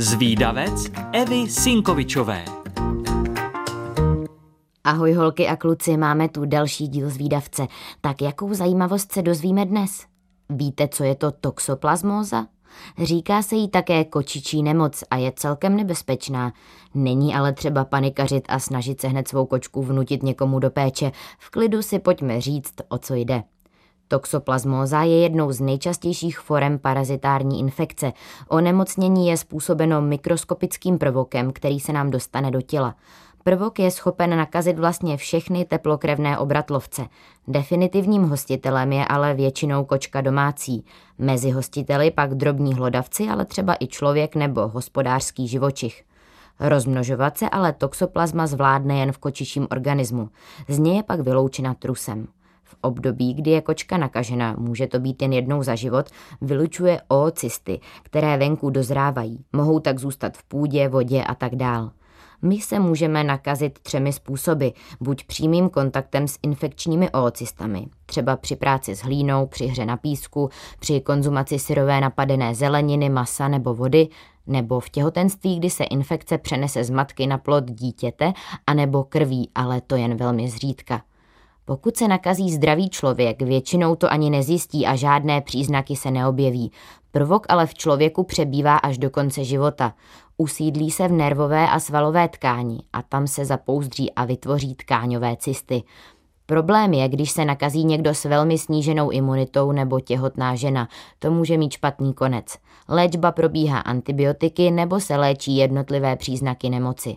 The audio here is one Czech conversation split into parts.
Zvídavec Evy Sinkovičové Ahoj holky a kluci, máme tu další díl zvídavce. Tak jakou zajímavost se dozvíme dnes? Víte, co je to toxoplasmóza? Říká se jí také kočičí nemoc a je celkem nebezpečná. Není ale třeba panikařit a snažit se hned svou kočku vnutit někomu do péče. V klidu si pojďme říct, o co jde. Toxoplasmóza je jednou z nejčastějších forem parazitární infekce. Onemocnění je způsobeno mikroskopickým prvokem, který se nám dostane do těla. Prvok je schopen nakazit vlastně všechny teplokrevné obratlovce. Definitivním hostitelem je ale většinou kočka domácí. Mezi hostiteli pak drobní hlodavci, ale třeba i člověk nebo hospodářský živočich. Rozmnožovat se ale toxoplazma zvládne jen v kočičím organismu. Z něj je pak vyloučena trusem. V období, kdy je kočka nakažena, může to být jen jednou za život, vylučuje oocysty, které venku dozrávají. Mohou tak zůstat v půdě, vodě a tak dál. My se můžeme nakazit třemi způsoby, buď přímým kontaktem s infekčními oocystami, třeba při práci s hlínou, při hře na písku, při konzumaci syrové napadené zeleniny, masa nebo vody, nebo v těhotenství, kdy se infekce přenese z matky na plod dítěte, anebo krví, ale to jen velmi zřídka. Pokud se nakazí zdravý člověk, většinou to ani nezjistí a žádné příznaky se neobjeví. Prvok ale v člověku přebývá až do konce života. Usídlí se v nervové a svalové tkáni a tam se zapouzdří a vytvoří tkáňové cysty. Problém je, když se nakazí někdo s velmi sníženou imunitou nebo těhotná žena. To může mít špatný konec. Léčba probíhá antibiotiky nebo se léčí jednotlivé příznaky nemoci.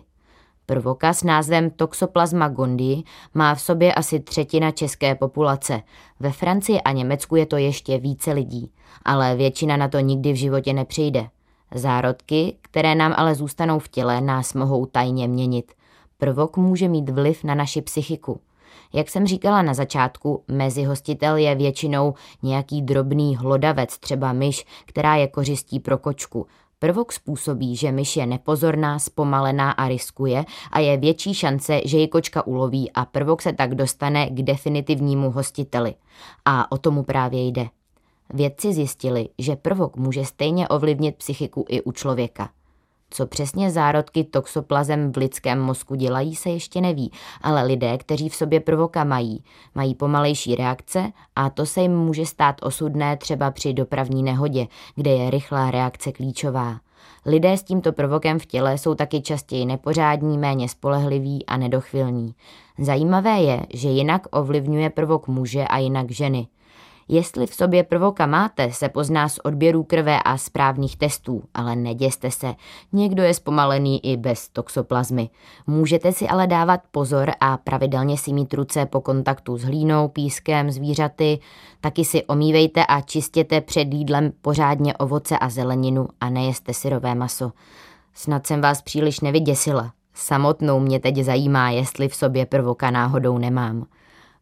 Prvoka s názvem Toxoplasma gondii má v sobě asi třetina české populace. Ve Francii a Německu je to ještě více lidí, ale většina na to nikdy v životě nepřijde. Zárodky, které nám ale zůstanou v těle, nás mohou tajně měnit. Prvok může mít vliv na naši psychiku. Jak jsem říkala na začátku, mezi hostitel je většinou nějaký drobný hlodavec, třeba myš, která je kořistí pro kočku. Prvok způsobí, že myš je nepozorná, zpomalená a riskuje a je větší šance, že ji kočka uloví a prvok se tak dostane k definitivnímu hostiteli. A o tomu právě jde. Vědci zjistili, že prvok může stejně ovlivnit psychiku i u člověka. Co přesně zárodky toxoplazem v lidském mozku dělají, se ještě neví, ale lidé, kteří v sobě prvoka mají, mají pomalejší reakce a to se jim může stát osudné třeba při dopravní nehodě, kde je rychlá reakce klíčová. Lidé s tímto provokem v těle jsou taky častěji nepořádní, méně spolehliví a nedochvilní. Zajímavé je, že jinak ovlivňuje prvok muže a jinak ženy – Jestli v sobě prvoka máte, se pozná z odběrů krve a správných testů, ale neděste se, někdo je zpomalený i bez toxoplazmy. Můžete si ale dávat pozor a pravidelně si mít ruce po kontaktu s hlínou, pískem, zvířaty, taky si omývejte a čistěte před jídlem pořádně ovoce a zeleninu a nejeste syrové maso. Snad jsem vás příliš nevyděsila. Samotnou mě teď zajímá, jestli v sobě prvoka náhodou nemám.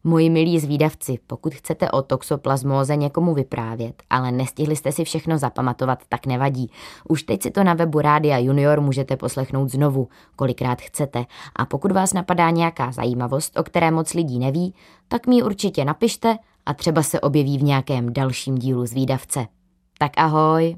Moji milí zvídavci, pokud chcete o toxoplasmóze někomu vyprávět, ale nestihli jste si všechno zapamatovat, tak nevadí. Už teď si to na webu Rádia Junior můžete poslechnout znovu, kolikrát chcete. A pokud vás napadá nějaká zajímavost, o které moc lidí neví, tak mi určitě napište a třeba se objeví v nějakém dalším dílu zvídavce. Tak ahoj!